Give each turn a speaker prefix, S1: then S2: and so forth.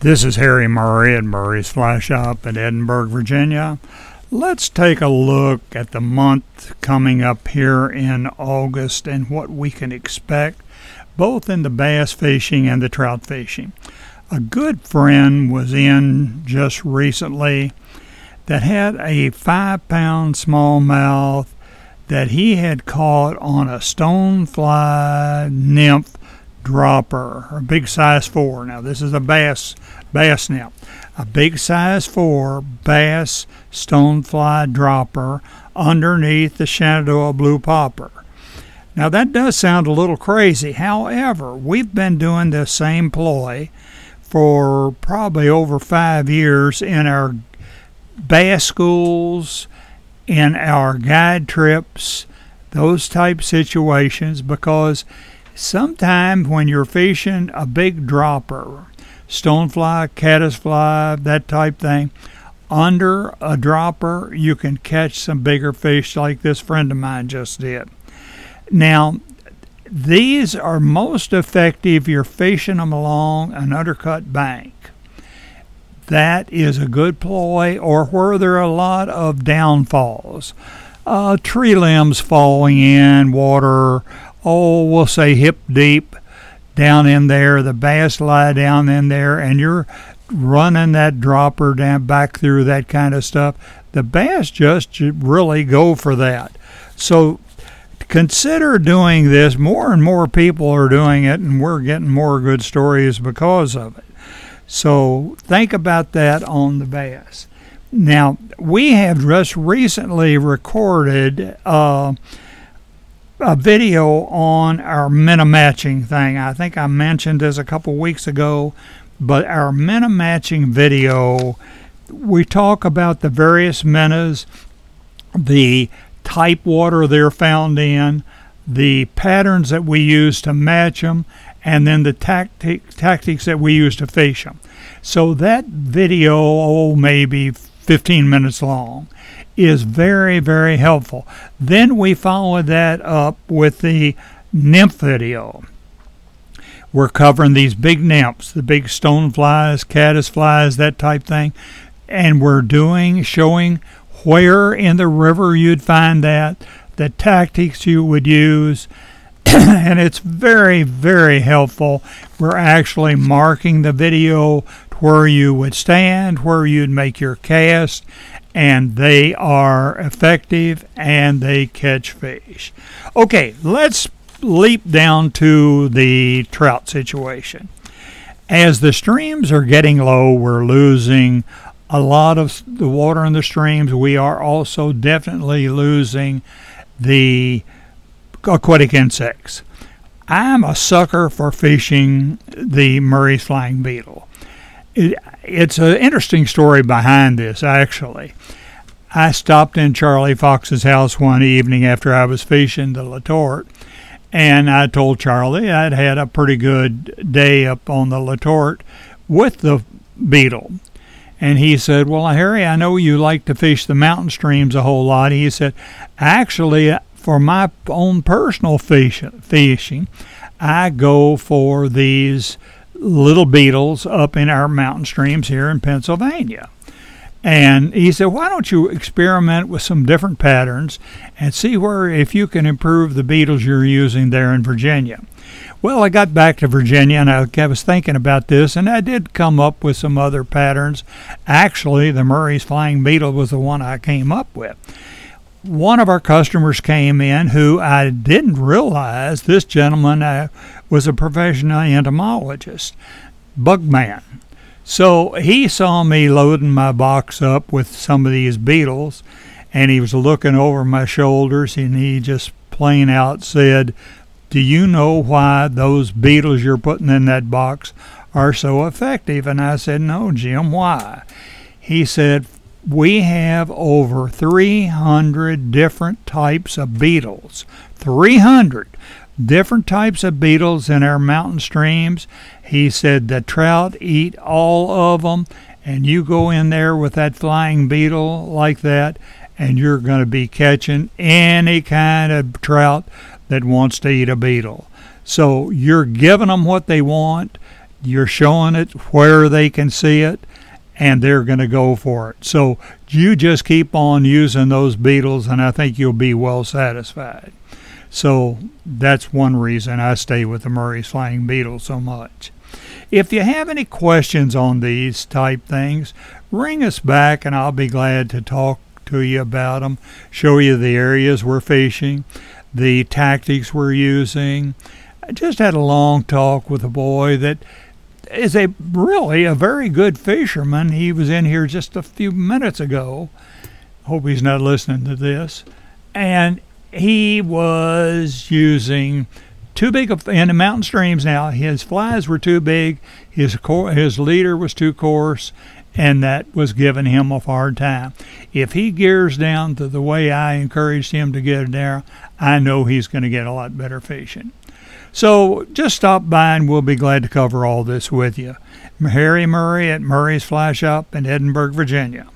S1: This is Harry Murray at Murray's Fly Shop in Edinburg, Virginia. Let's take a look at the month coming up here in August and what we can expect both in the bass fishing and the trout fishing. A good friend was in just recently that had a five pound smallmouth that he had caught on a stonefly nymph dropper, a big size four. Now this is a bass bass nymph, a big size four bass stonefly dropper underneath the Shenandoah blue popper. Now that does sound a little crazy. However, we've been doing the same ploy for probably over five years in our bass schools, in our guide trips, those type situations because Sometimes when you're fishing a big dropper, stonefly, caddisfly, that type thing, under a dropper, you can catch some bigger fish like this friend of mine just did. Now, these are most effective if you're fishing them along an undercut bank. That is a good ploy, or where there are a lot of downfalls. Uh, tree limbs falling in, water, oh, we'll say hip deep down in there. The bass lie down in there, and you're running that dropper down back through that kind of stuff. The bass just really go for that. So consider doing this. More and more people are doing it, and we're getting more good stories because of it. So think about that on the bass. Now, we have just recently recorded. Uh, a video on our minnow matching thing. I think I mentioned this a couple weeks ago, but our minnow matching video, we talk about the various minnows, the type water they're found in, the patterns that we use to match them, and then the tactic, tactics that we use to fish them. So that video, oh, maybe 15 minutes long is very, very helpful. Then we follow that up with the nymph video. We're covering these big nymphs, the big stone flies, caddis flies, that type thing. And we're doing, showing where in the river you'd find that, the tactics you would use. and it's very, very helpful. We're actually marking the video where you would stand, where you'd make your cast, and they are effective and they catch fish. Okay, let's leap down to the trout situation. As the streams are getting low, we're losing a lot of the water in the streams. We are also definitely losing the aquatic insects. I'm a sucker for fishing the Murray's flying beetle it, it's an interesting story behind this, actually. I stopped in Charlie Fox's house one evening after I was fishing the Letort, and I told Charlie I'd had a pretty good day up on the Letort with the beetle. And he said, Well, Harry, I know you like to fish the mountain streams a whole lot. He said, Actually, for my own personal fish, fishing, I go for these little beetles up in our mountain streams here in Pennsylvania. And he said, Why don't you experiment with some different patterns and see where if you can improve the beetles you're using there in Virginia? Well, I got back to Virginia and I was thinking about this, and I did come up with some other patterns. Actually, the Murray's Flying Beetle was the one I came up with one of our customers came in who I didn't realize this gentleman uh, was a professional entomologist, Bugman. So he saw me loading my box up with some of these beetles, and he was looking over my shoulders, and he just plain out said, Do you know why those beetles you're putting in that box are so effective? And I said, No, Jim, why? He said, we have over 300 different types of beetles. 300 different types of beetles in our mountain streams. He said the trout eat all of them, and you go in there with that flying beetle like that, and you're going to be catching any kind of trout that wants to eat a beetle. So you're giving them what they want. You're showing it where they can see it, and they're going to go for it. So you just keep on using those beetles, and I think you'll be well satisfied. So that's one reason I stay with the Murray's Flying Beetle so much. If you have any questions on these type things, ring us back and I'll be glad to talk to you about them, show you the areas we're fishing, the tactics we're using. I just had a long talk with a boy that is a really a very good fisherman. He was in here just a few minutes ago. Hope he's not listening to this. And he was using too big of, in the mountain streams now. His flies were too big. His his leader was too coarse, and that was giving him a hard time. If he gears down to the way I encouraged him to get there, I know he's going to get a lot better fishing. So just stop by and we'll be glad to cover all this with you. Harry Murray at Murray's Fly Shop in Edinburg, Virginia.